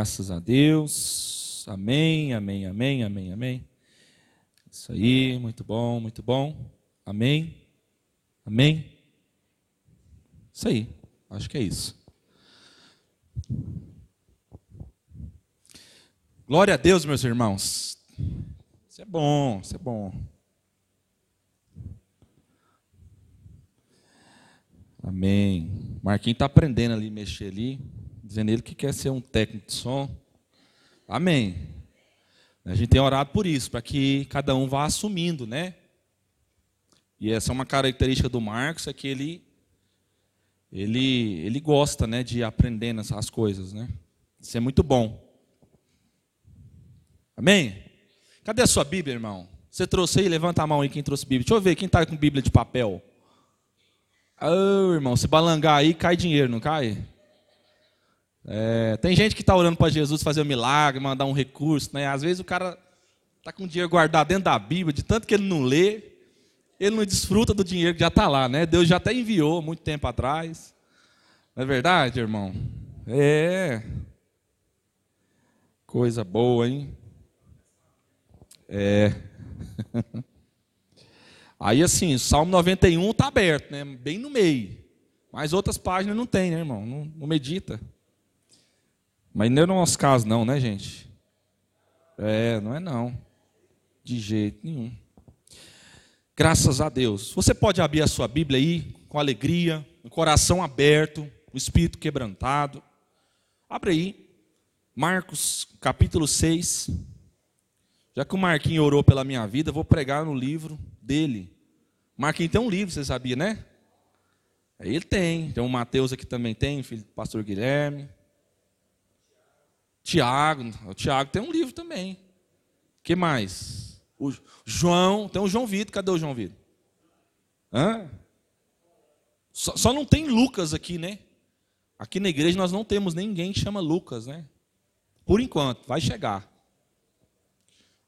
Graças a Deus. Amém, amém, amém, amém, amém. Isso aí, muito bom, muito bom. Amém. Amém. Isso aí, acho que é isso. Glória a Deus, meus irmãos. Isso é bom, isso é bom. Amém. Marquinhos está aprendendo ali, mexer ali, dizendo ele que quer ser um técnico de som. Amém. A gente tem orado por isso, para que cada um vá assumindo, né? E essa é uma característica do Marcos, é que ele ele ele gosta, né, de aprender as coisas, né? Isso é muito bom. Amém? Cadê a sua Bíblia, irmão? Você trouxe aí? Levanta a mão aí quem trouxe Bíblia. Deixa eu ver quem está com Bíblia de papel. Oh, irmão, se balangar aí, cai dinheiro, não cai? É, tem gente que está orando para Jesus fazer um milagre, mandar um recurso. Né? Às vezes o cara está com o dinheiro guardado dentro da Bíblia, de tanto que ele não lê, ele não desfruta do dinheiro que já está lá. Né? Deus já até enviou muito tempo atrás. Não é verdade, irmão? É. Coisa boa, hein? É. Aí assim, Salmo 91 está aberto, né? bem no meio. Mas outras páginas não tem, né, irmão? Não, não medita. Mas não é no nosso caso, não, né, gente? É, não é não. De jeito nenhum. Graças a Deus. Você pode abrir a sua Bíblia aí, com alegria, o coração aberto, o espírito quebrantado. Abre aí. Marcos, capítulo 6. Já que o Marquinhos orou pela minha vida, eu vou pregar no livro dele. Marquinhos tem um livro, você sabia, né? Ele tem. Tem o Mateus aqui também tem, filho do pastor Guilherme. Tiago, o Tiago tem um livro também. que mais? O João, tem o João Vitor, cadê o João Vitor? Hã? Só, só não tem Lucas aqui, né? Aqui na igreja nós não temos ninguém que chama Lucas, né? Por enquanto, vai chegar.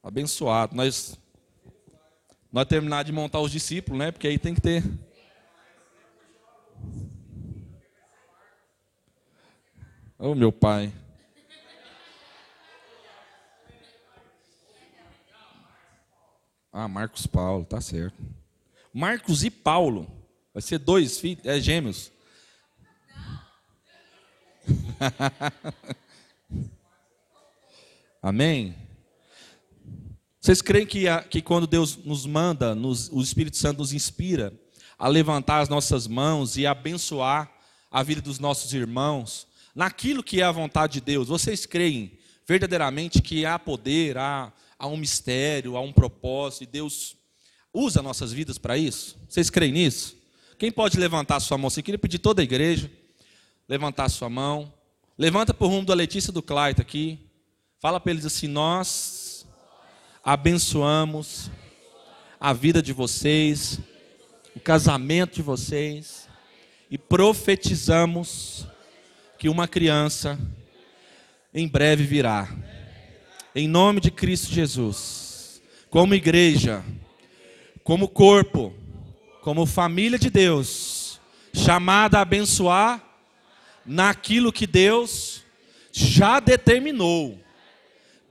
Abençoado. Nós nós terminar de montar os discípulos, né? Porque aí tem que ter. Oh, meu pai. Ah, Marcos Paulo, tá certo. Marcos e Paulo. Vai ser dois filhos, é gêmeos. Amém? Vocês creem que, a, que quando Deus nos manda, nos, o Espírito Santo nos inspira a levantar as nossas mãos e abençoar a vida dos nossos irmãos, naquilo que é a vontade de Deus, vocês creem verdadeiramente que há poder, há, há um mistério, há um propósito, e Deus usa nossas vidas para isso? Vocês creem nisso? Quem pode levantar sua mão? Você queria pedir toda a igreja levantar sua mão. Levanta o rumo da Letícia do Claito aqui. Fala para eles assim: Nós abençoamos a vida de vocês, o casamento de vocês e profetizamos que uma criança em breve virá. Em nome de Cristo Jesus, como igreja, como corpo, como família de Deus, chamada a abençoar naquilo que Deus já determinou,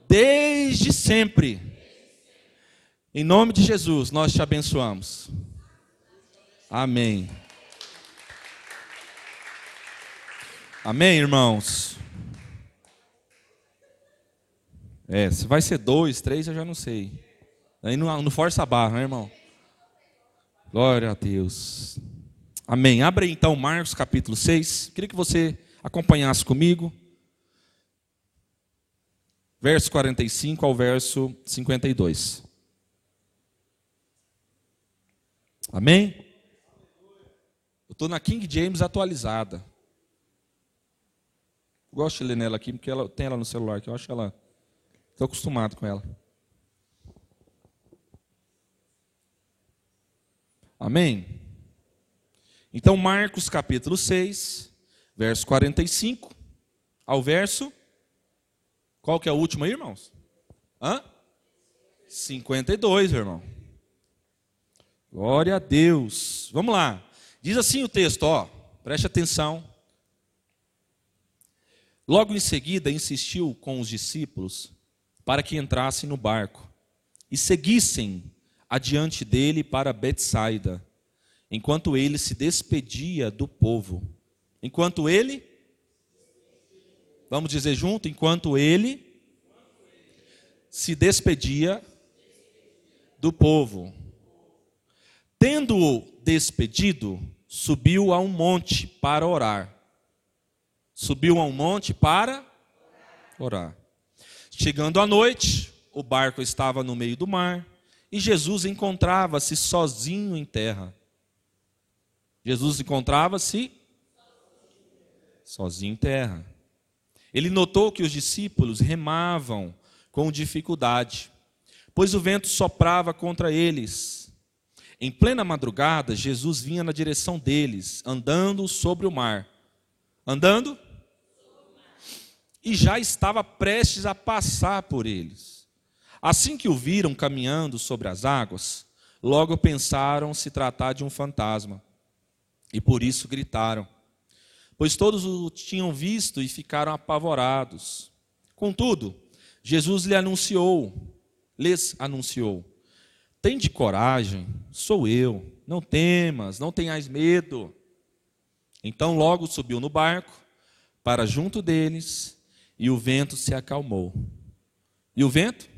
desde sempre em nome de Jesus, nós te abençoamos. Amém. Amém, irmãos? É, se vai ser dois, três, eu já não sei. Aí no, no força a barra, né, irmão? Glória a Deus. Amém. Abre então Marcos capítulo 6. Queria que você acompanhasse comigo. Verso 45 ao verso 52. Amém? Eu estou na King James atualizada. gosto de ler nela aqui, porque ela tem ela no celular, que eu acho ela. Estou acostumado com ela. Amém? Então, Marcos capítulo 6, verso 45 ao verso. Qual que é o último aí, irmãos? Hã? 52, irmão. Glória a Deus. Vamos lá. Diz assim o texto, ó. Preste atenção. Logo em seguida, insistiu com os discípulos para que entrassem no barco e seguissem adiante dele para Betsaida, enquanto ele se despedia do povo. Enquanto ele Vamos dizer junto, enquanto ele se despedia do povo. Tendo-o despedido, subiu a um monte para orar. Subiu a um monte para orar. Chegando à noite, o barco estava no meio do mar e Jesus encontrava-se sozinho em terra. Jesus encontrava-se sozinho em terra. Ele notou que os discípulos remavam com dificuldade, pois o vento soprava contra eles. Em plena madrugada, Jesus vinha na direção deles, andando sobre o mar. Andando? E já estava prestes a passar por eles. Assim que o viram caminhando sobre as águas, logo pensaram se tratar de um fantasma. E por isso gritaram pois todos o tinham visto e ficaram apavorados. Contudo, Jesus lhe anunciou, lhes anunciou: Tende coragem, sou eu, não temas, não tenhais medo. Então logo subiu no barco para junto deles e o vento se acalmou. E o vento?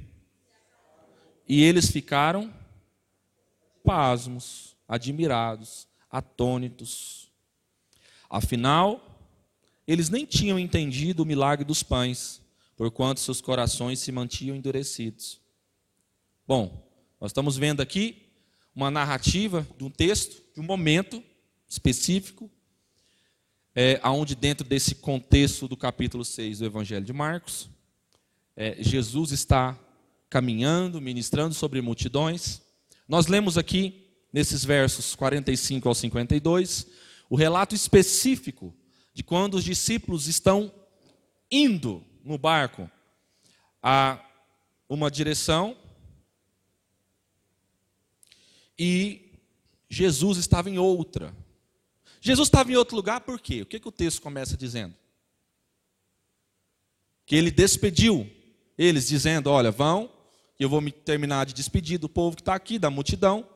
E eles ficaram pasmos, admirados, atônitos. Afinal, eles nem tinham entendido o milagre dos pães, porquanto seus corações se mantinham endurecidos. Bom, nós estamos vendo aqui uma narrativa de um texto, de um momento específico, é, onde dentro desse contexto do capítulo 6 do Evangelho de Marcos, é, Jesus está caminhando, ministrando sobre multidões. Nós lemos aqui, nesses versos 45 ao 52, o relato específico de quando os discípulos estão indo no barco a uma direção e Jesus estava em outra. Jesus estava em outro lugar por quê? O que, que o texto começa dizendo? Que ele despediu eles, dizendo: Olha, vão, eu vou me terminar de despedir do povo que está aqui, da multidão,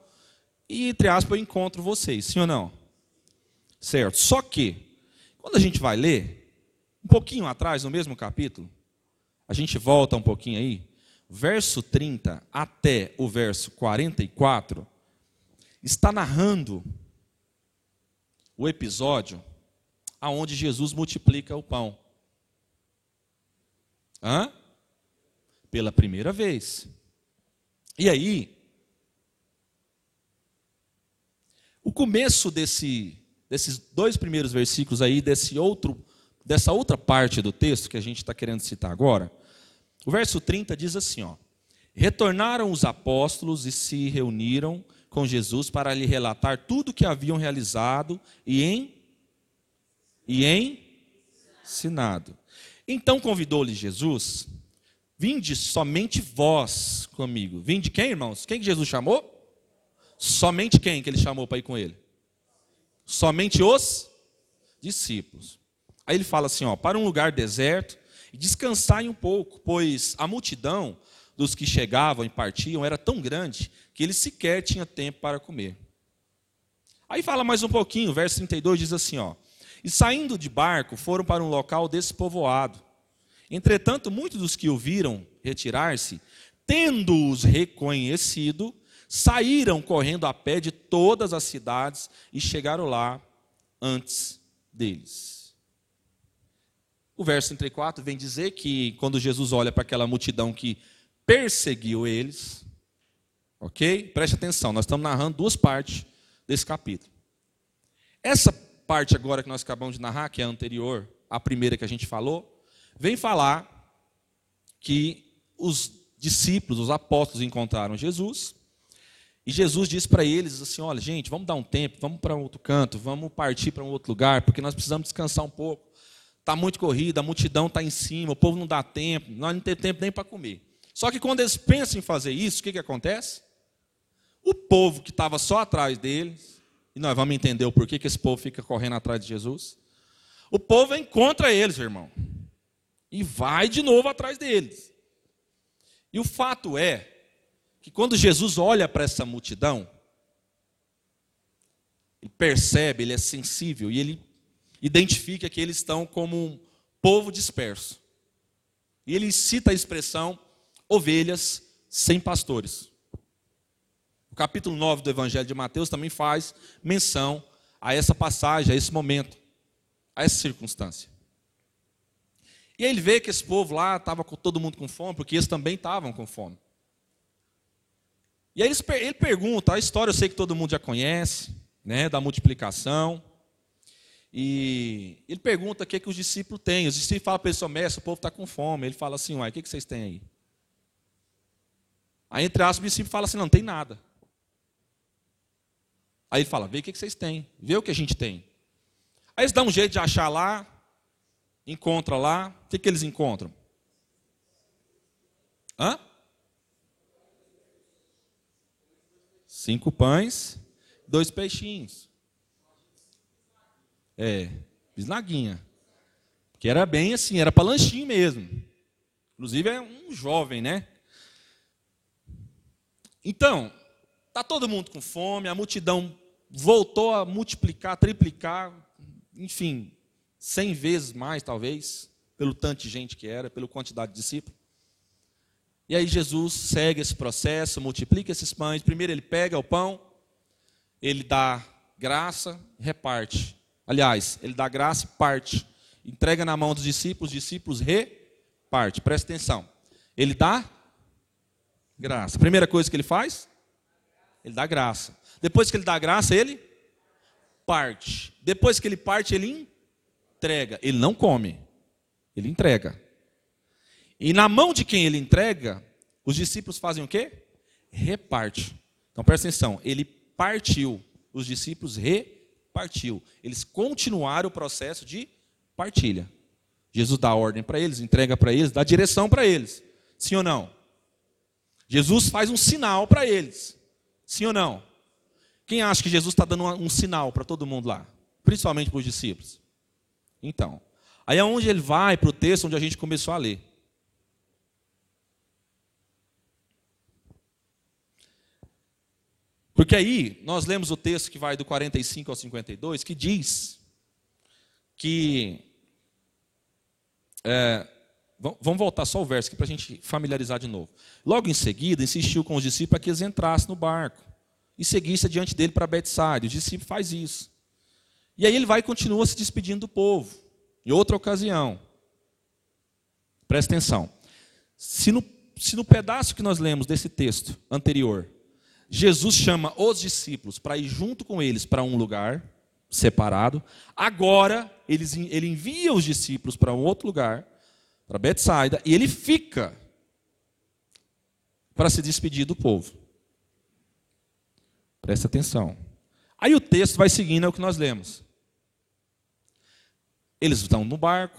e entre aspas eu encontro vocês, sim ou não? Certo? Só que, quando a gente vai ler, um pouquinho atrás, no mesmo capítulo, a gente volta um pouquinho aí, verso 30 até o verso 44, está narrando o episódio aonde Jesus multiplica o pão. Hã? Pela primeira vez. E aí, o começo desse desses dois primeiros versículos aí, desse outro, dessa outra parte do texto que a gente está querendo citar agora, o verso 30 diz assim: ó, Retornaram os apóstolos e se reuniram com Jesus para lhe relatar tudo o que haviam realizado e em e em ensinado. Então convidou-lhe Jesus: Vinde somente vós comigo. Vinde quem, irmãos? Quem que Jesus chamou? Somente quem que ele chamou para ir com ele? somente os discípulos. Aí ele fala assim: ó, para um lugar deserto e descansai um pouco, pois a multidão dos que chegavam e partiam era tão grande que ele sequer tinha tempo para comer. Aí fala mais um pouquinho, verso 32 diz assim: ó, e saindo de barco foram para um local despovoado. Entretanto, muitos dos que o viram retirar-se, tendo-os reconhecido, saíram correndo a pé de todas as cidades e chegaram lá antes deles. O verso 34 vem dizer que quando Jesus olha para aquela multidão que perseguiu eles, ok? Preste atenção, nós estamos narrando duas partes desse capítulo. Essa parte agora que nós acabamos de narrar, que é a anterior à primeira que a gente falou, vem falar que os discípulos, os apóstolos encontraram Jesus e Jesus disse para eles assim: olha, gente, vamos dar um tempo, vamos para outro canto, vamos partir para um outro lugar, porque nós precisamos descansar um pouco. Está muito corrida, a multidão está em cima, o povo não dá tempo, nós não temos tempo nem para comer. Só que quando eles pensam em fazer isso, o que, que acontece? O povo que estava só atrás deles, e nós vamos entender o porquê que esse povo fica correndo atrás de Jesus. O povo encontra eles, irmão. E vai de novo atrás deles. E o fato é que quando Jesus olha para essa multidão, ele percebe, ele é sensível e ele identifica que eles estão como um povo disperso. E ele cita a expressão ovelhas sem pastores. O capítulo 9 do Evangelho de Mateus também faz menção a essa passagem, a esse momento, a essa circunstância. E aí ele vê que esse povo lá estava com todo mundo com fome, porque eles também estavam com fome. E aí ele pergunta, a história eu sei que todo mundo já conhece, né, da multiplicação. E ele pergunta o que, que os discípulos têm. Os discípulos falam para ele, seu mestre, o povo está com fome. Ele fala assim, uai, o que, que vocês têm aí? Aí, entre aspas, o discípulo fala assim, não, não tem nada. Aí ele fala, vê o que, vocês têm, vê o que a gente tem. Aí eles dão um jeito de achar lá, encontra lá. O que, que eles encontram? Hã? Cinco pães, dois peixinhos. É, bisnaguinha. Que era bem assim, era para lanchinho mesmo. Inclusive é um jovem, né? Então, tá todo mundo com fome, a multidão voltou a multiplicar, triplicar, enfim, cem vezes mais talvez, pelo tanto de gente que era, pela quantidade de discípulos. E aí Jesus segue esse processo, multiplica esses pães. Primeiro ele pega o pão, ele dá graça, reparte. Aliás, ele dá graça e parte. Entrega na mão dos discípulos, os discípulos reparte. Presta atenção. Ele dá graça. Primeira coisa que ele faz, ele dá graça. Depois que ele dá graça, ele parte. Depois que ele parte, ele entrega. Ele não come, ele entrega. E na mão de quem ele entrega, os discípulos fazem o quê? Reparte. Então presta atenção, ele partiu, os discípulos repartiu partiu. Eles continuaram o processo de partilha. Jesus dá ordem para eles, entrega para eles, dá direção para eles. Sim ou não? Jesus faz um sinal para eles. Sim ou não? Quem acha que Jesus está dando um sinal para todo mundo lá? Principalmente para os discípulos. Então, aí é onde ele vai para o texto onde a gente começou a ler. Porque aí nós lemos o texto que vai do 45 ao 52, que diz que. É, vamos voltar só o verso aqui para a gente familiarizar de novo. Logo em seguida, insistiu com os discípulos para que eles entrassem no barco e seguissem diante dele para Betsaida. O discípulo faz isso. E aí ele vai e continua se despedindo do povo. Em outra ocasião. Presta atenção. Se no, se no pedaço que nós lemos desse texto anterior, Jesus chama os discípulos para ir junto com eles para um lugar separado. Agora, eles, ele envia os discípulos para um outro lugar, para Betsaida, e ele fica para se despedir do povo. Presta atenção. Aí o texto vai seguindo, é o que nós lemos. Eles estão no barco.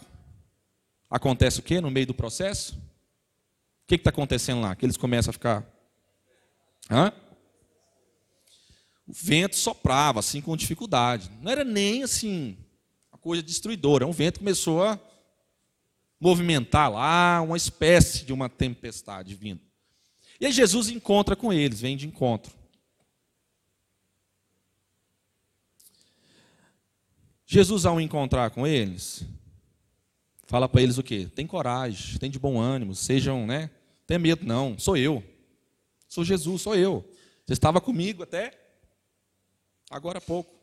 Acontece o quê no meio do processo? O que está acontecendo lá? Que eles começam a ficar. Hã? o vento soprava assim com dificuldade. Não era nem assim uma coisa destruidora. Um vento começou a movimentar lá uma espécie de uma tempestade vindo. E aí Jesus encontra com eles, vem de encontro. Jesus, ao encontrar com eles, fala para eles o quê? Tem coragem, tem de bom ânimo, sejam, né? Tem medo, não, sou eu. Sou Jesus, sou eu. Você estava comigo até agora há pouco.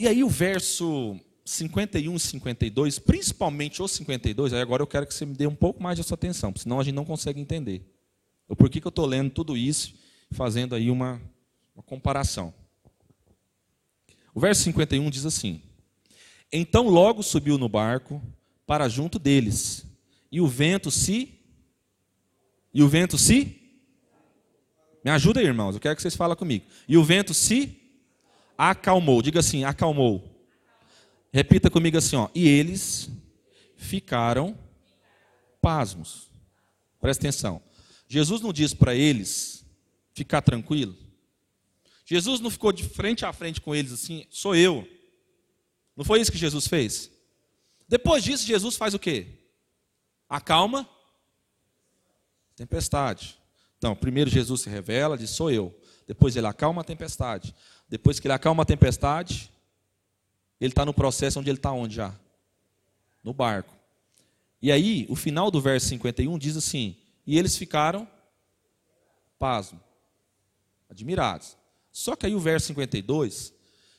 E aí o verso 51 e 52, principalmente o 52, aí agora eu quero que você me dê um pouco mais de sua atenção, senão a gente não consegue entender. O porquê que eu estou lendo tudo isso, fazendo aí uma, uma comparação. O verso 51 diz assim: Então logo subiu no barco para junto deles, e o vento se e o vento se. Me ajuda aí, irmãos, eu quero que vocês falem comigo. E o vento se acalmou. Diga assim: acalmou. Repita comigo assim: ó. E eles ficaram pasmos. Presta atenção. Jesus não diz para eles ficar tranquilo. Jesus não ficou de frente a frente com eles assim, sou eu. Não foi isso que Jesus fez? Depois disso, Jesus faz o quê? Acalma tempestade. Então, primeiro Jesus se revela, diz: sou eu. Depois ele acalma a tempestade. Depois que ele acalma a tempestade, ele está no processo onde ele está onde já? No barco. E aí, o final do verso 51 diz assim: E eles ficaram pasmo, admirados. Só que aí o verso 52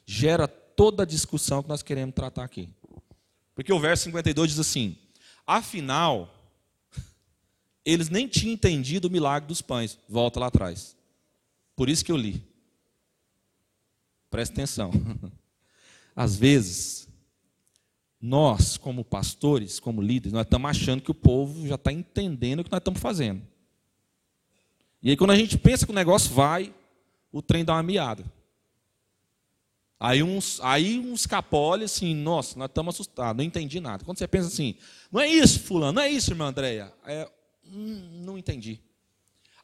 gera toda a discussão que nós queremos tratar aqui. Porque o verso 52 diz assim: Afinal, eles nem tinham entendido o milagre dos pães. Volta lá atrás. Por isso que eu li. Presta atenção. Às vezes, nós, como pastores, como líderes, nós estamos achando que o povo já está entendendo o que nós estamos fazendo. E aí, quando a gente pensa que o negócio vai, o trem dá uma miada. Aí uns, aí uns capole assim, nossa, nós estamos assustados, não entendi nada. Quando você pensa assim, não é isso, fulano, não é isso, irmã Andréia. É, hum, não entendi.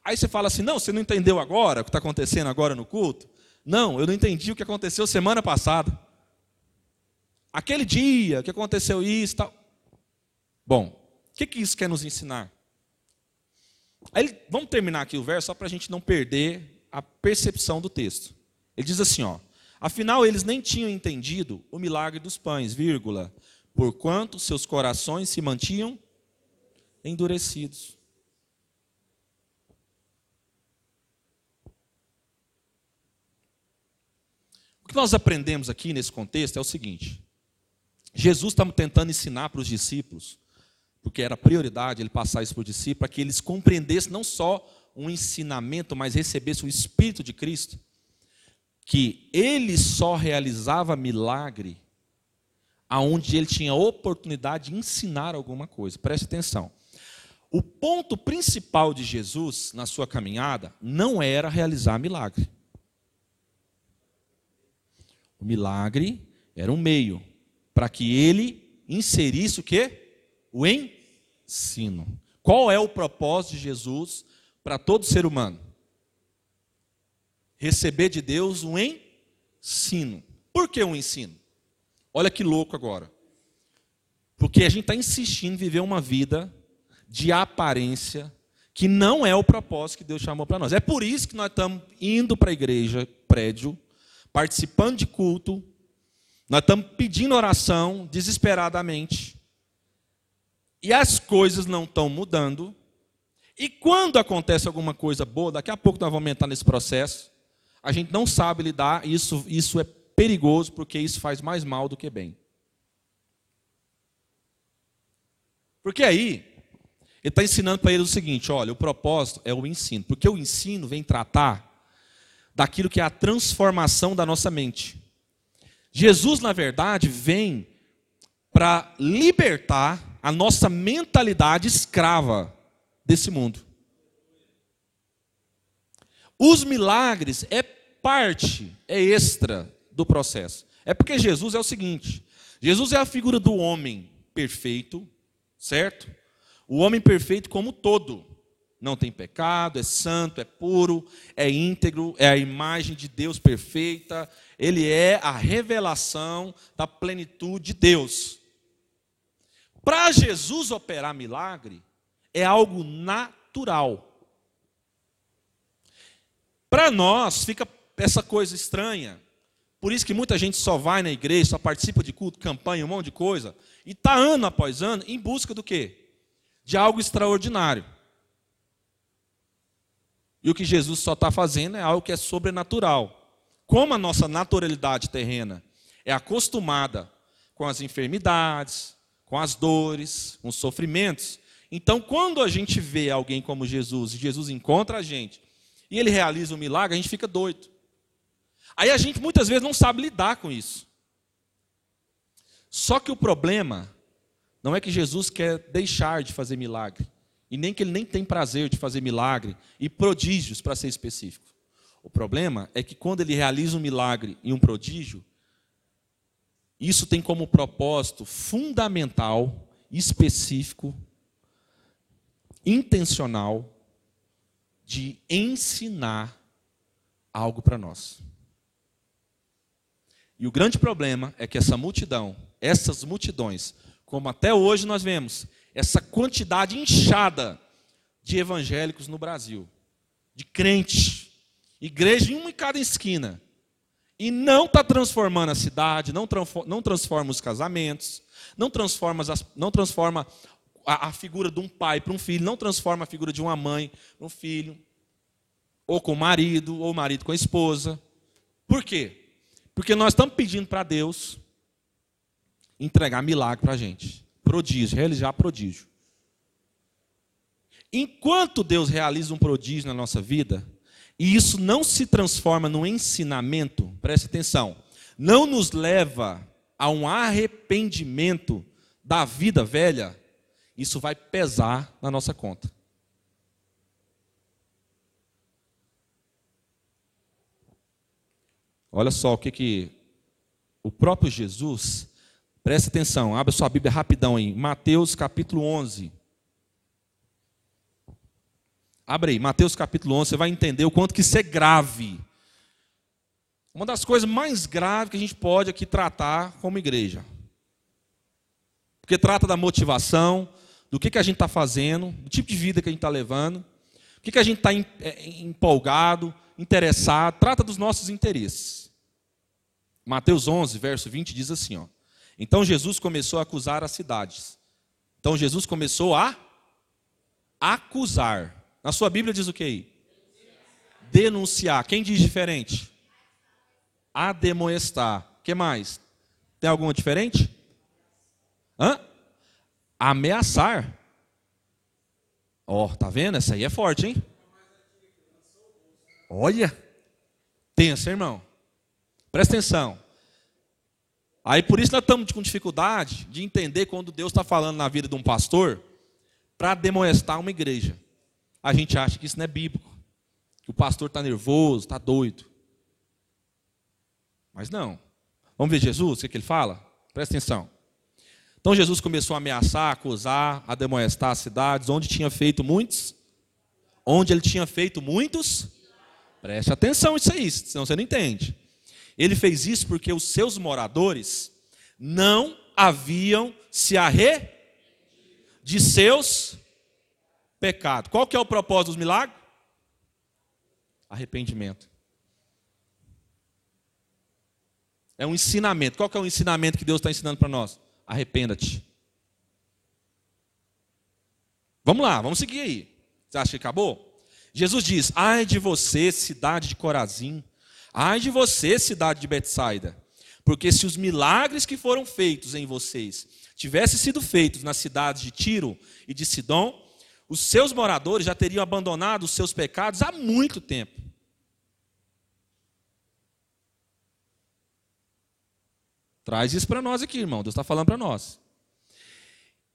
Aí você fala assim, não, você não entendeu agora o que está acontecendo agora no culto? Não, eu não entendi o que aconteceu semana passada. Aquele dia que aconteceu isso tal. Bom, o que, que isso quer nos ensinar? Aí, vamos terminar aqui o verso só para a gente não perder a percepção do texto. Ele diz assim, ó, afinal eles nem tinham entendido o milagre dos pães, vírgula, porquanto seus corações se mantinham endurecidos. O que nós aprendemos aqui nesse contexto é o seguinte: Jesus estava tentando ensinar para os discípulos, porque era prioridade ele passar isso para os discípulos, para que eles compreendessem não só um ensinamento, mas recebessem o Espírito de Cristo, que ele só realizava milagre aonde ele tinha oportunidade de ensinar alguma coisa. Preste atenção. O ponto principal de Jesus na sua caminhada não era realizar milagre. O milagre era um meio para que ele inserisse o quê? O ensino. Qual é o propósito de Jesus para todo ser humano? Receber de Deus um ensino. Por que um ensino? Olha que louco agora. Porque a gente está insistindo em viver uma vida de aparência que não é o propósito que Deus chamou para nós. É por isso que nós estamos indo para a igreja, prédio, participando de culto, nós estamos pedindo oração desesperadamente. E as coisas não estão mudando. E quando acontece alguma coisa boa, daqui a pouco nós vamos entrar nesse processo, a gente não sabe lidar, isso, isso é perigoso, porque isso faz mais mal do que bem. Porque aí, ele está ensinando para eles o seguinte: olha, o propósito é o ensino, porque o ensino vem tratar daquilo que é a transformação da nossa mente. Jesus, na verdade, vem para libertar a nossa mentalidade escrava desse mundo. Os milagres é parte, é extra do processo. É porque Jesus é o seguinte: Jesus é a figura do homem perfeito, certo? O homem perfeito como todo não tem pecado, é santo, é puro, é íntegro, é a imagem de Deus perfeita, ele é a revelação da plenitude de Deus. Para Jesus operar milagre, é algo natural. Para nós fica essa coisa estranha. Por isso que muita gente só vai na igreja, só participa de culto, campanha, um monte de coisa, e está ano após ano em busca do quê? De algo extraordinário. E o que Jesus só está fazendo é algo que é sobrenatural. Como a nossa naturalidade terrena é acostumada com as enfermidades, com as dores, com os sofrimentos, então quando a gente vê alguém como Jesus, e Jesus encontra a gente, e ele realiza um milagre, a gente fica doido. Aí a gente muitas vezes não sabe lidar com isso. Só que o problema não é que Jesus quer deixar de fazer milagre e nem que ele nem tem prazer de fazer milagre e prodígios, para ser específico. O problema é que quando ele realiza um milagre e um prodígio, isso tem como propósito fundamental, específico, intencional, de ensinar algo para nós. E o grande problema é que essa multidão, essas multidões, como até hoje nós vemos, essa quantidade inchada de evangélicos no Brasil, de crentes, igreja em uma em cada esquina, e não está transformando a cidade, não, não transforma os casamentos, não transforma, as, não transforma a, a figura de um pai para um filho, não transforma a figura de uma mãe para um filho, ou com o marido, ou o marido com a esposa. Por quê? Porque nós estamos pedindo para Deus entregar milagre para a gente, prodígio, realizar prodígio. Enquanto Deus realiza um prodígio na nossa vida, e isso não se transforma num ensinamento, preste atenção, não nos leva a um arrependimento da vida velha, isso vai pesar na nossa conta. Olha só o que, que o próprio Jesus, preste atenção, abra sua Bíblia rapidão aí, Mateus capítulo 11. Abre aí, Mateus capítulo 11, você vai entender o quanto que isso é grave. Uma das coisas mais graves que a gente pode aqui tratar como igreja. Porque trata da motivação, do que, que a gente está fazendo, do tipo de vida que a gente está levando, o que, que a gente está é, empolgado, interessado, trata dos nossos interesses. Mateus 11, verso 20 diz assim: ó, Então Jesus começou a acusar as cidades. Então Jesus começou a acusar. Na sua Bíblia diz o que aí? Denunciar. Quem diz diferente? Ademoestar. O que mais? Tem alguma diferente? Hã? Ameaçar. Ó, oh, tá vendo? Essa aí é forte, hein? Olha. Tensa, irmão. Presta atenção. Aí por isso nós estamos com dificuldade de entender quando Deus está falando na vida de um pastor para demoestar uma igreja a gente acha que isso não é bíblico. Que o pastor está nervoso, está doido. Mas não. Vamos ver Jesus, o que, que ele fala? Presta atenção. Então Jesus começou a ameaçar, acusar, a demoestar as cidades, onde tinha feito muitos. Onde ele tinha feito muitos. Preste atenção nisso aí, senão você não entende. Ele fez isso porque os seus moradores não haviam se arre de seus pecado. Qual que é o propósito dos milagres? Arrependimento. É um ensinamento. Qual que é o ensinamento que Deus está ensinando para nós? Arrependa-te. Vamos lá, vamos seguir aí. Você acha que acabou? Jesus diz: Ai de você, cidade de Corazim. Ai de você, cidade de Betsaida. Porque se os milagres que foram feitos em vocês tivessem sido feitos nas cidades de Tiro e de Sidom, os seus moradores já teriam abandonado os seus pecados há muito tempo. Traz isso para nós aqui, irmão. Deus está falando para nós.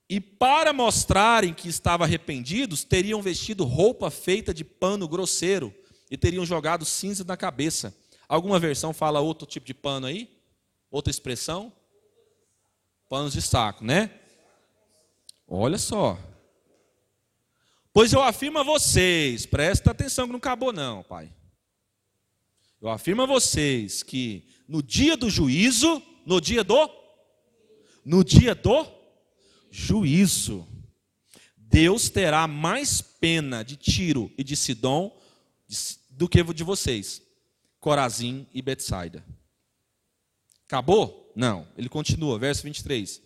E para mostrarem que estavam arrependidos, teriam vestido roupa feita de pano grosseiro e teriam jogado cinza na cabeça. Alguma versão fala outro tipo de pano aí? Outra expressão? Panos de saco, né? Olha só. Pois eu afirmo a vocês, presta atenção que não acabou não, pai. Eu afirmo a vocês que no dia do juízo, no dia do no dia do juízo, Deus terá mais pena de Tiro e de Sidom do que de vocês, Corazim e Betsaida. Acabou? Não. Ele continua, verso 23.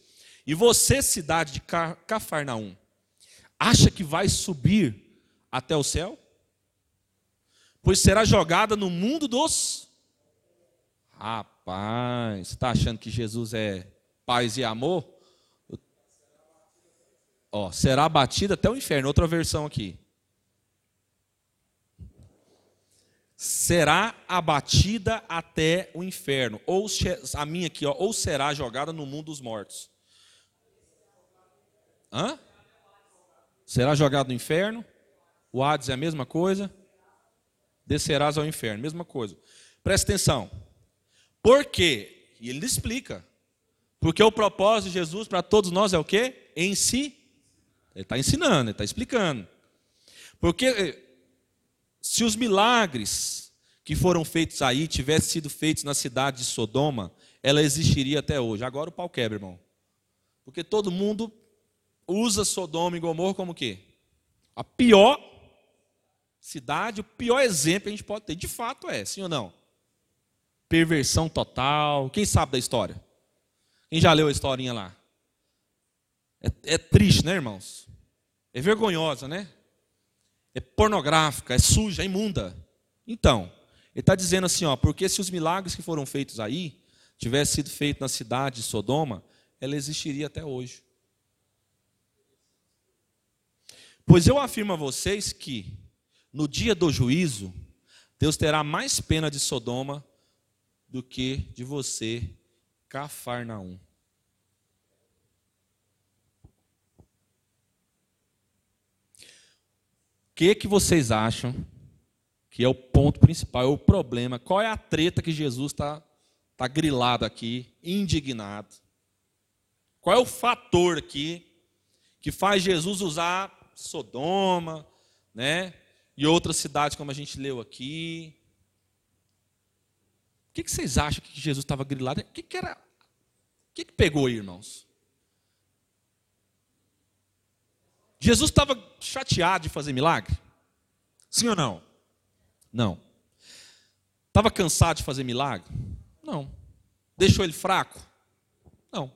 E você, cidade de Cafarnaum, acha que vai subir até o céu? Pois será jogada no mundo dos. Rapaz, está achando que Jesus é paz e amor? Ó, será abatida até o inferno. Outra versão aqui. Será abatida até o inferno. Ou a minha aqui, ó, ou será jogada no mundo dos mortos. Hã? será jogado no inferno. O Hades é a mesma coisa. Descerás ao inferno, mesma coisa. Presta atenção. Por quê? E ele explica. Porque o propósito de Jesus para todos nós é o quê? Em si. Ele está ensinando, ele está explicando. Porque eh, se os milagres que foram feitos aí tivessem sido feitos na cidade de Sodoma, ela existiria até hoje. Agora o pau quebra, irmão. Porque todo mundo usa Sodoma e Gomorra como quê? A pior cidade, o pior exemplo que a gente pode ter. De fato é, sim ou não? Perversão total. Quem sabe da história? Quem já leu a historinha lá? É, é triste, né, irmãos? É vergonhosa, né? É pornográfica, é suja, é imunda. Então, ele está dizendo assim, ó, porque se os milagres que foram feitos aí tivessem sido feitos na cidade de Sodoma, ela existiria até hoje. Pois eu afirmo a vocês que, no dia do juízo, Deus terá mais pena de Sodoma do que de você, Cafarnaum. O que, que vocês acham que é o ponto principal, é o problema? Qual é a treta que Jesus está tá grilado aqui, indignado? Qual é o fator aqui que faz Jesus usar Sodoma, né? E outras cidades, como a gente leu aqui. O que, que vocês acham que Jesus estava grilado? O que, que era? O que, que pegou aí, irmãos? Jesus estava chateado de fazer milagre? Sim ou não? Não. Estava cansado de fazer milagre? Não. Deixou ele fraco? Não.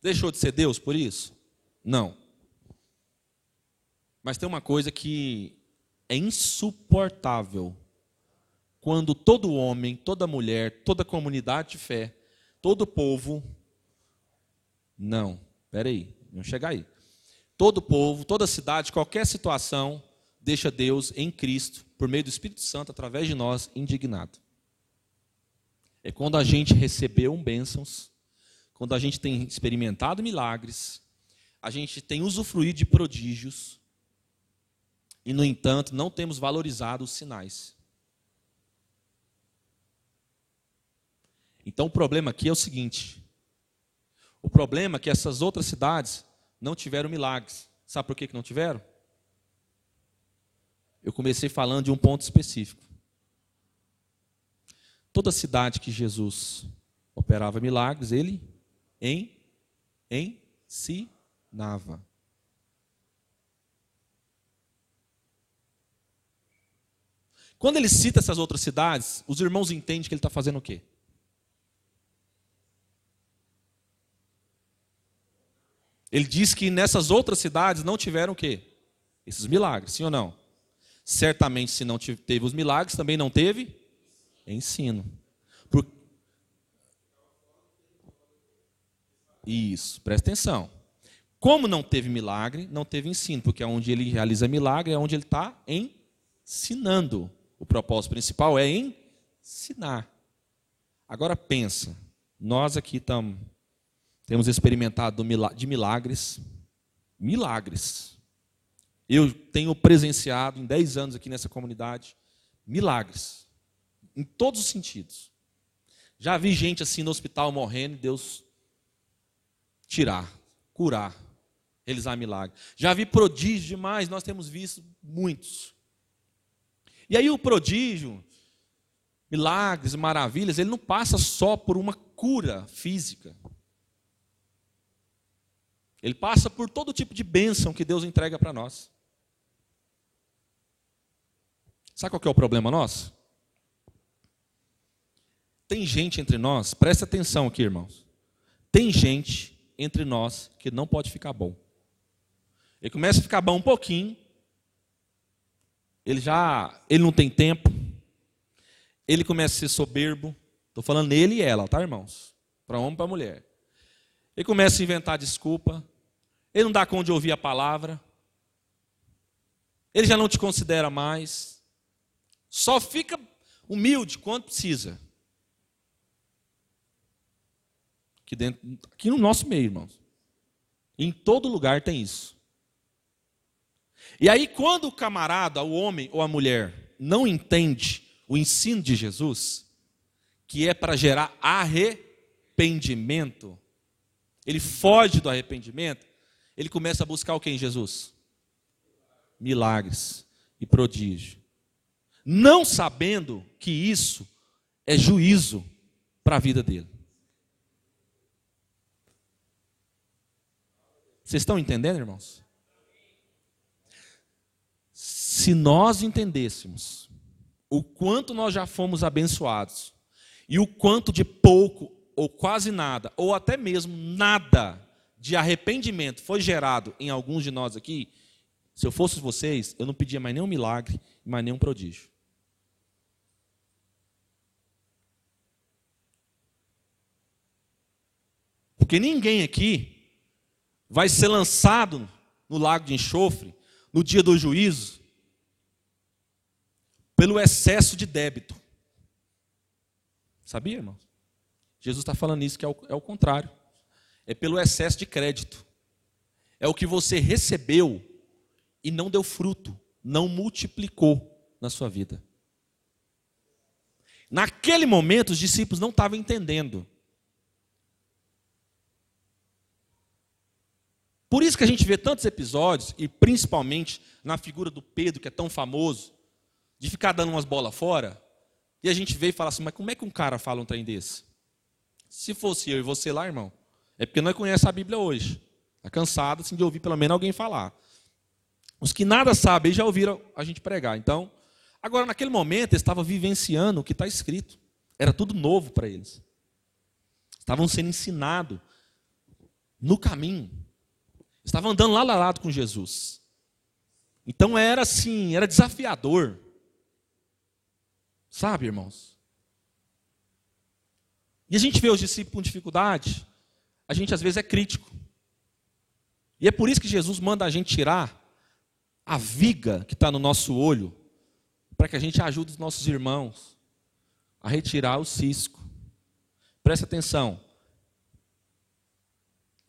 Deixou de ser Deus por isso? Não. Mas tem uma coisa que é insuportável. Quando todo homem, toda mulher, toda comunidade de fé, todo povo. Não, peraí, vamos chegar aí. Todo povo, toda cidade, qualquer situação, deixa Deus em Cristo, por meio do Espírito Santo, através de nós, indignado. É quando a gente recebeu bênçãos quando a gente tem experimentado milagres, a gente tem usufruído de prodígios, e, no entanto, não temos valorizado os sinais. Então, o problema aqui é o seguinte: o problema é que essas outras cidades não tiveram milagres. Sabe por que não tiveram? Eu comecei falando de um ponto específico. Toda cidade que Jesus operava milagres, ele em, ensinava. Quando ele cita essas outras cidades, os irmãos entendem que ele está fazendo o quê? Ele diz que nessas outras cidades não tiveram o quê? Esses milagres, sim ou não? Certamente, se não teve os milagres, também não teve ensino. Isso, presta atenção. Como não teve milagre, não teve ensino, porque é onde ele realiza milagre, é onde ele está ensinando. O propósito principal é ensinar. Agora pensa, nós aqui tam, temos experimentado de milagres, milagres. Eu tenho presenciado em 10 anos aqui nessa comunidade milagres, em todos os sentidos. Já vi gente assim no hospital morrendo, Deus tirar, curar, realizar milagre. Já vi prodígio demais, nós temos visto muitos. E aí o prodígio, milagres, maravilhas, ele não passa só por uma cura física. Ele passa por todo tipo de bênção que Deus entrega para nós. Sabe qual é o problema nosso? Tem gente entre nós, presta atenção aqui, irmãos. Tem gente entre nós que não pode ficar bom. Ele começa a ficar bom um pouquinho, ele já, ele não tem tempo, ele começa a ser soberbo. Estou falando ele e ela, tá, irmãos? Para homem e para mulher. Ele começa a inventar desculpa. Ele não dá conta de ouvir a palavra. Ele já não te considera mais. Só fica humilde quando precisa. Aqui, dentro, aqui no nosso meio, irmãos. Em todo lugar tem isso. E aí, quando o camarada, o homem ou a mulher, não entende o ensino de Jesus, que é para gerar arrependimento, ele foge do arrependimento, ele começa a buscar o que em Jesus? Milagres e prodígio. Não sabendo que isso é juízo para a vida dele. Vocês estão entendendo, irmãos? Se nós entendêssemos o quanto nós já fomos abençoados e o quanto de pouco ou quase nada, ou até mesmo nada de arrependimento foi gerado em alguns de nós aqui, se eu fosse vocês, eu não pedia mais nenhum milagre, mais nenhum prodígio. Porque ninguém aqui vai ser lançado no lago de enxofre no dia do juízo pelo excesso de débito. Sabia, irmão? Jesus está falando isso, que é o, é o contrário. É pelo excesso de crédito. É o que você recebeu e não deu fruto, não multiplicou na sua vida. Naquele momento, os discípulos não estavam entendendo. Por isso que a gente vê tantos episódios, e principalmente na figura do Pedro, que é tão famoso, de ficar dando umas bolas fora, e a gente vê e fala assim: mas como é que um cara fala um trem desse? Se fosse eu e você lá, irmão, é porque nós conhecemos a Bíblia hoje. Está cansado assim, de ouvir pelo menos alguém falar. Os que nada sabem já ouviram a gente pregar. Então, agora naquele momento eles estavam vivenciando o que está escrito. Era tudo novo para eles. Estavam sendo ensinados no caminho. Estavam andando lado a lado com Jesus. Então era assim, era desafiador. Sabe, irmãos? E a gente vê os discípulos com dificuldade, a gente às vezes é crítico. E é por isso que Jesus manda a gente tirar a viga que está no nosso olho, para que a gente ajude os nossos irmãos a retirar o cisco. Presta atenção.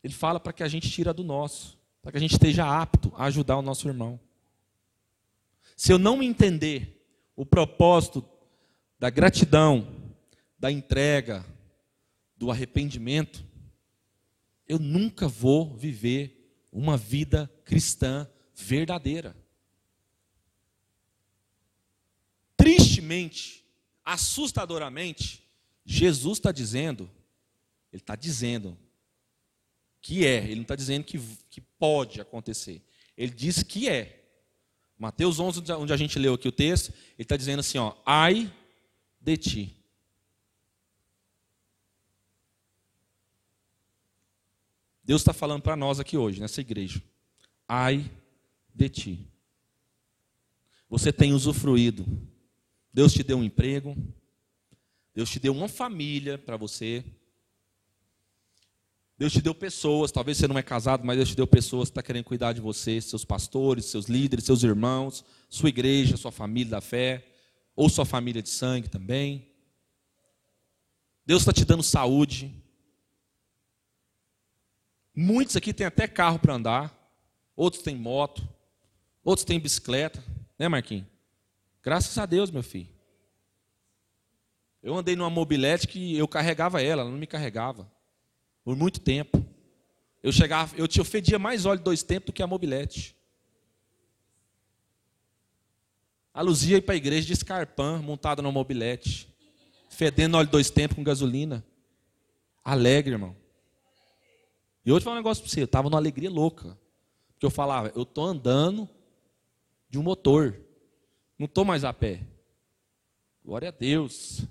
Ele fala para que a gente tira do nosso, para que a gente esteja apto a ajudar o nosso irmão. Se eu não entender o propósito da gratidão, da entrega, do arrependimento, eu nunca vou viver uma vida cristã verdadeira. Tristemente, assustadoramente, Jesus está dizendo, ele está dizendo que é, ele não está dizendo que, que pode acontecer. Ele diz que é. Mateus 11, onde a gente leu aqui o texto, ele está dizendo assim: ó, ai de ti. Deus está falando para nós aqui hoje, nessa igreja. Ai de ti. Você tem usufruído. Deus te deu um emprego. Deus te deu uma família para você. Deus te deu pessoas, talvez você não é casado, mas Deus te deu pessoas que estão tá querendo cuidar de você, seus pastores, seus líderes, seus irmãos, sua igreja, sua família da fé, ou sua família de sangue também. Deus está te dando saúde. Muitos aqui têm até carro para andar, outros têm moto, Outros têm bicicleta, né, Marquinhos? Graças a Deus, meu filho. Eu andei numa mobilete que eu carregava ela, ela não me carregava. Por muito tempo. Eu chegava, eu te ofendia mais óleo dois tempos do que a mobilete. A Luzia ia para a igreja de escarpã, montada numa mobilete. Fedendo óleo dois tempos com gasolina. Alegre, irmão. E eu vou falar um negócio para você. Eu estava numa alegria louca. Porque eu falava, eu estou andando de um motor. Não estou mais a pé. Glória a Deus.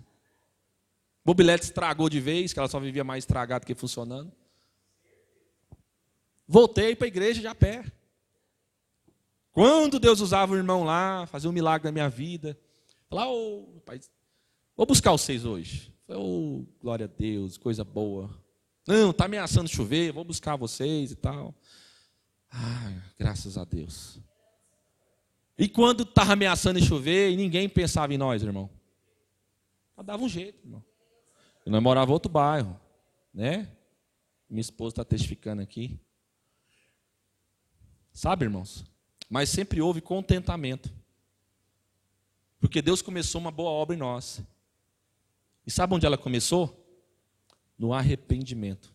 Mobilete estragou de vez, que ela só vivia mais estragada que funcionando. Voltei para a igreja de a pé. Quando Deus usava o irmão lá, fazia um milagre na minha vida. Lá, oh, pai, vou buscar vocês hoje. Oh, glória a Deus, coisa boa. Não, está ameaçando chover, vou buscar vocês e tal. Ah, graças a Deus. E quando estava ameaçando chover e ninguém pensava em nós, irmão? Mas dava um jeito, irmão. E nós morava outro bairro, né? Minha esposa está testificando aqui. Sabe, irmãos? Mas sempre houve contentamento. Porque Deus começou uma boa obra em nós. E sabe onde ela começou? No arrependimento.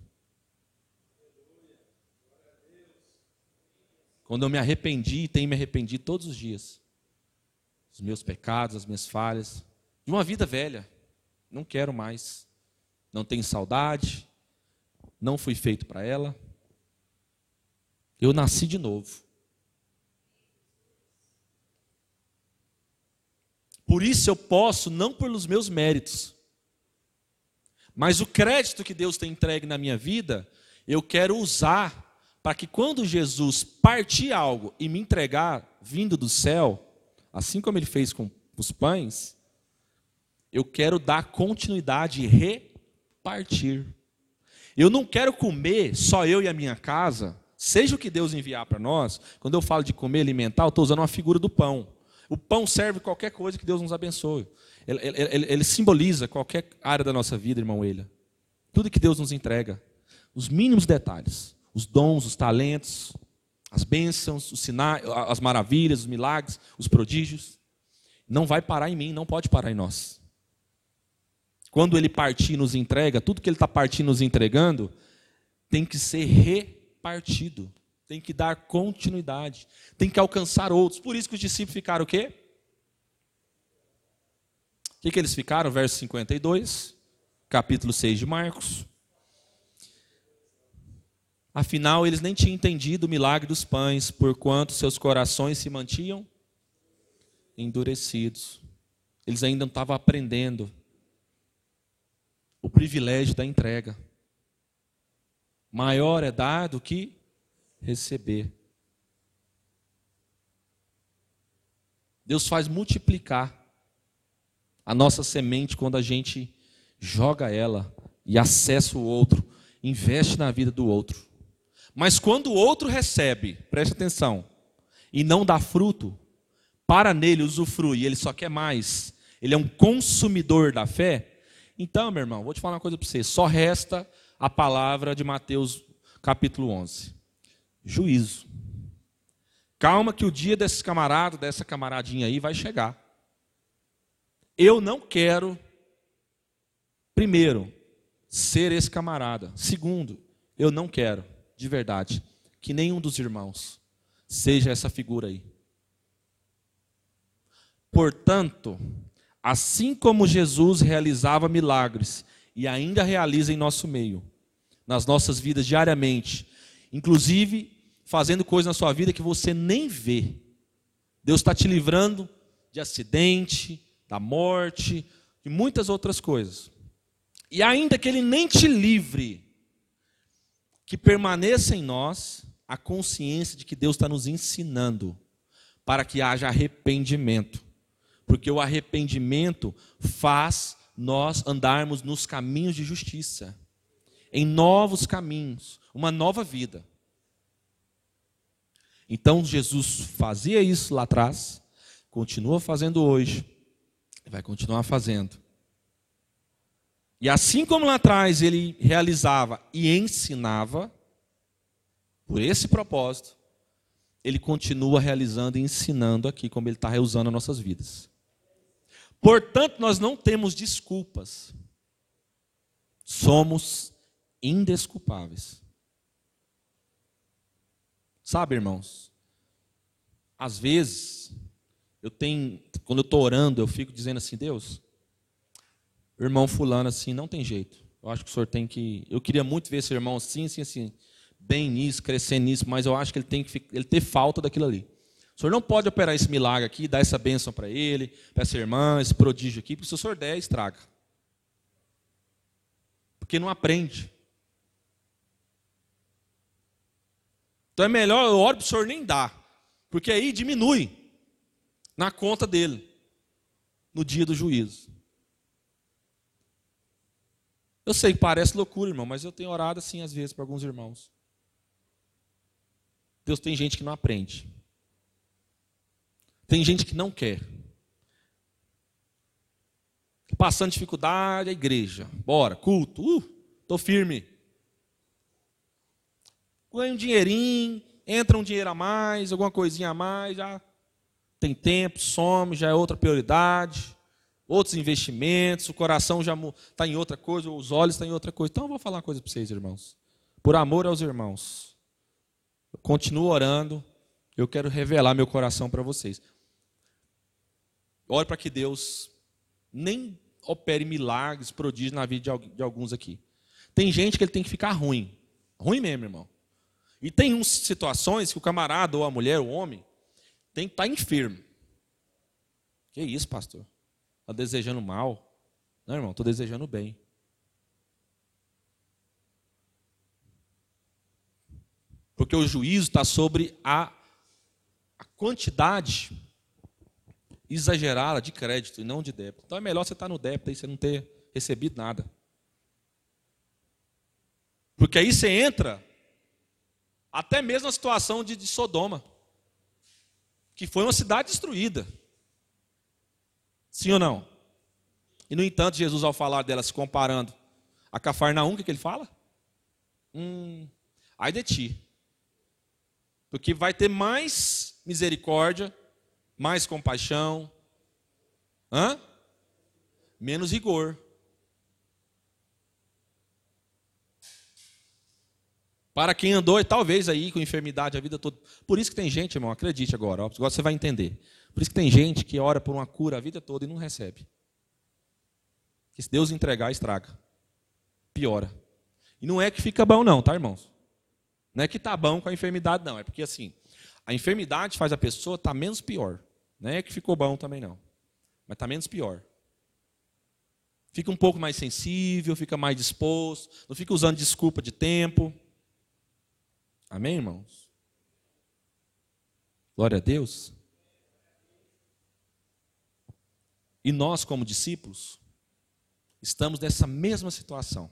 Quando eu me arrependi, e tenho me arrependido todos os dias. Os meus pecados, as minhas falhas. De uma vida velha. Não quero mais. não tenho saudade, não fui feito para ela. Eu nasci de novo. Por isso eu posso, não pelos meus méritos, mas o crédito que Deus tem entregue na minha vida, eu quero usar para que quando Jesus partir algo e me entregar vindo do céu, assim como ele fez com os pães, eu quero dar continuidade e repartir. Eu não quero comer só eu e a minha casa, seja o que Deus enviar para nós. Quando eu falo de comer alimentar, eu estou usando uma figura do pão. O pão serve qualquer coisa que Deus nos abençoe. Ele, ele, ele, simboliza qualquer área da nossa vida, irmão William. Tudo que Deus nos entrega. Os mínimos detalhes. Os dons, os talentos, as bênçãos, os sinais, as maravilhas, os milagres, os prodígios. Não vai parar em mim, não pode parar em nós. Quando ele partir e nos entrega, tudo que ele está partindo nos entregando, tem que ser repartido, tem que dar continuidade, tem que alcançar outros. Por isso que os discípulos ficaram o quê? O que, que eles ficaram? Verso 52, capítulo 6 de Marcos. Afinal, eles nem tinham entendido o milagre dos pães, porquanto seus corações se mantinham endurecidos. Eles ainda não estavam aprendendo o privilégio da entrega. Maior é dar do que receber. Deus faz multiplicar a nossa semente quando a gente joga ela e acessa o outro, investe na vida do outro. Mas quando o outro recebe, preste atenção, e não dá fruto, para nele usufrui, ele só quer mais, ele é um consumidor da fé, então, meu irmão, vou te falar uma coisa para você, só resta a palavra de Mateus capítulo 11. Juízo. Calma que o dia desse camarada, dessa camaradinha aí vai chegar. Eu não quero, primeiro, ser esse camarada. Segundo, eu não quero, de verdade, que nenhum dos irmãos seja essa figura aí. Portanto, assim como Jesus realizava milagres e ainda realiza em nosso meio, nas nossas vidas diariamente, inclusive fazendo coisas na sua vida que você nem vê. Deus está te livrando de acidente, da morte, de muitas outras coisas. E ainda que Ele nem te livre, que permaneça em nós a consciência de que Deus está nos ensinando para que haja arrependimento. Porque o arrependimento faz nós andarmos nos caminhos de justiça, em novos caminhos, uma nova vida. Então Jesus fazia isso lá atrás, continua fazendo hoje, vai continuar fazendo. E assim como lá atrás ele realizava e ensinava, por esse propósito, ele continua realizando e ensinando aqui, como ele está reusando as nossas vidas. Portanto, nós não temos desculpas. Somos indesculpáveis. Sabe, irmãos? Às vezes, eu tenho, quando eu estou orando, eu fico dizendo assim, Deus, irmão fulano assim, não tem jeito. Eu acho que o senhor tem que. Eu queria muito ver esse irmão assim, assim, assim, bem nisso, crescendo nisso, mas eu acho que ele tem que ele ter falta daquilo ali. O senhor não pode operar esse milagre aqui, dar essa bênção para ele, para essa irmã, esse prodígio aqui, porque se o senhor der, estraga. Porque não aprende. Então é melhor, eu oro para o senhor nem dar, porque aí diminui na conta dele, no dia do juízo. Eu sei que parece loucura, irmão, mas eu tenho orado assim às vezes para alguns irmãos. Deus tem gente que não aprende. Tem gente que não quer. Passando dificuldade, a igreja. Bora, culto. Uh, tô firme. Ganha um dinheirinho, entra um dinheiro a mais, alguma coisinha a mais, já tem tempo, some, já é outra prioridade, outros investimentos, o coração já está em outra coisa, os olhos estão em outra coisa. Então eu vou falar uma coisa para vocês, irmãos. Por amor aos irmãos. Eu continuo orando, eu quero revelar meu coração para vocês. Ore para que Deus nem opere milagres, prodígios na vida de alguns aqui. Tem gente que ele tem que ficar ruim. Ruim mesmo, irmão. E tem uns situações que o camarada, ou a mulher, o homem, tem que estar tá enfermo. Que isso, pastor? Está desejando mal? Não, irmão, estou desejando bem. Porque o juízo está sobre a, a quantidade exagerada de crédito e não de débito. Então é melhor você estar no débito e você não ter recebido nada. Porque aí você entra até mesmo na situação de, de Sodoma, que foi uma cidade destruída. Sim ou não? E no entanto, Jesus, ao falar dela, se comparando a Cafarnaum, o que, que ele fala? Hum, ai de ti. Porque vai ter mais misericórdia, mais compaixão, hã? menos rigor. Para quem andou, talvez aí com enfermidade a vida toda. Por isso que tem gente, irmão, acredite agora, agora você vai entender. Por isso que tem gente que ora por uma cura a vida toda e não recebe. Que se Deus entregar, estraga. Piora. E não é que fica bom, não, tá, irmãos? Não é que está bom com a enfermidade, não. É porque assim, a enfermidade faz a pessoa estar tá menos pior. Não é que ficou bom também, não. Mas está menos pior. Fica um pouco mais sensível, fica mais disposto, não fica usando desculpa de tempo. Amém, irmãos? Glória a Deus. E nós, como discípulos, estamos nessa mesma situação,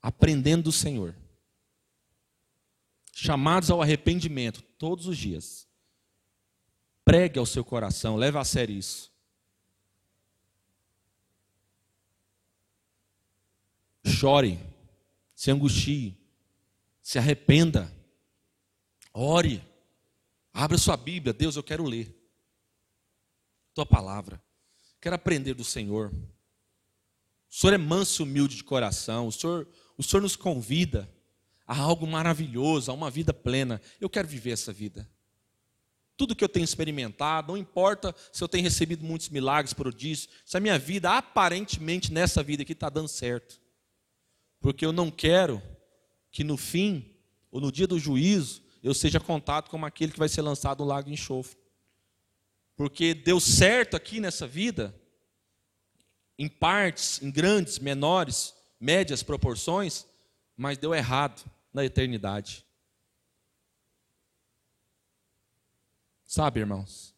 aprendendo do Senhor, chamados ao arrependimento todos os dias. Pregue ao seu coração, leve a sério isso. Chore, se angustie, se arrependa, ore, abra sua Bíblia, Deus, eu quero ler tua palavra. Quero aprender do Senhor. O Senhor é manso e humilde de coração. O Senhor, o Senhor nos convida a algo maravilhoso, a uma vida plena. Eu quero viver essa vida. Tudo que eu tenho experimentado, não importa se eu tenho recebido muitos milagres, prodígios, se a minha vida, aparentemente, nessa vida aqui está dando certo. Porque eu não quero que no fim, ou no dia do juízo, eu seja contado como aquele que vai ser lançado no lago de enxofre. Porque deu certo aqui nessa vida, em partes, em grandes, menores, médias proporções, mas deu errado na eternidade. Sabe, irmãos?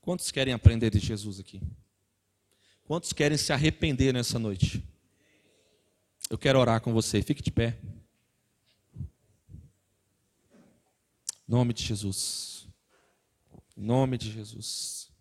Quantos querem aprender de Jesus aqui? Quantos querem se arrepender nessa noite? Eu quero orar com você. Fique de pé. Nome de Jesus. Nome de Jesus.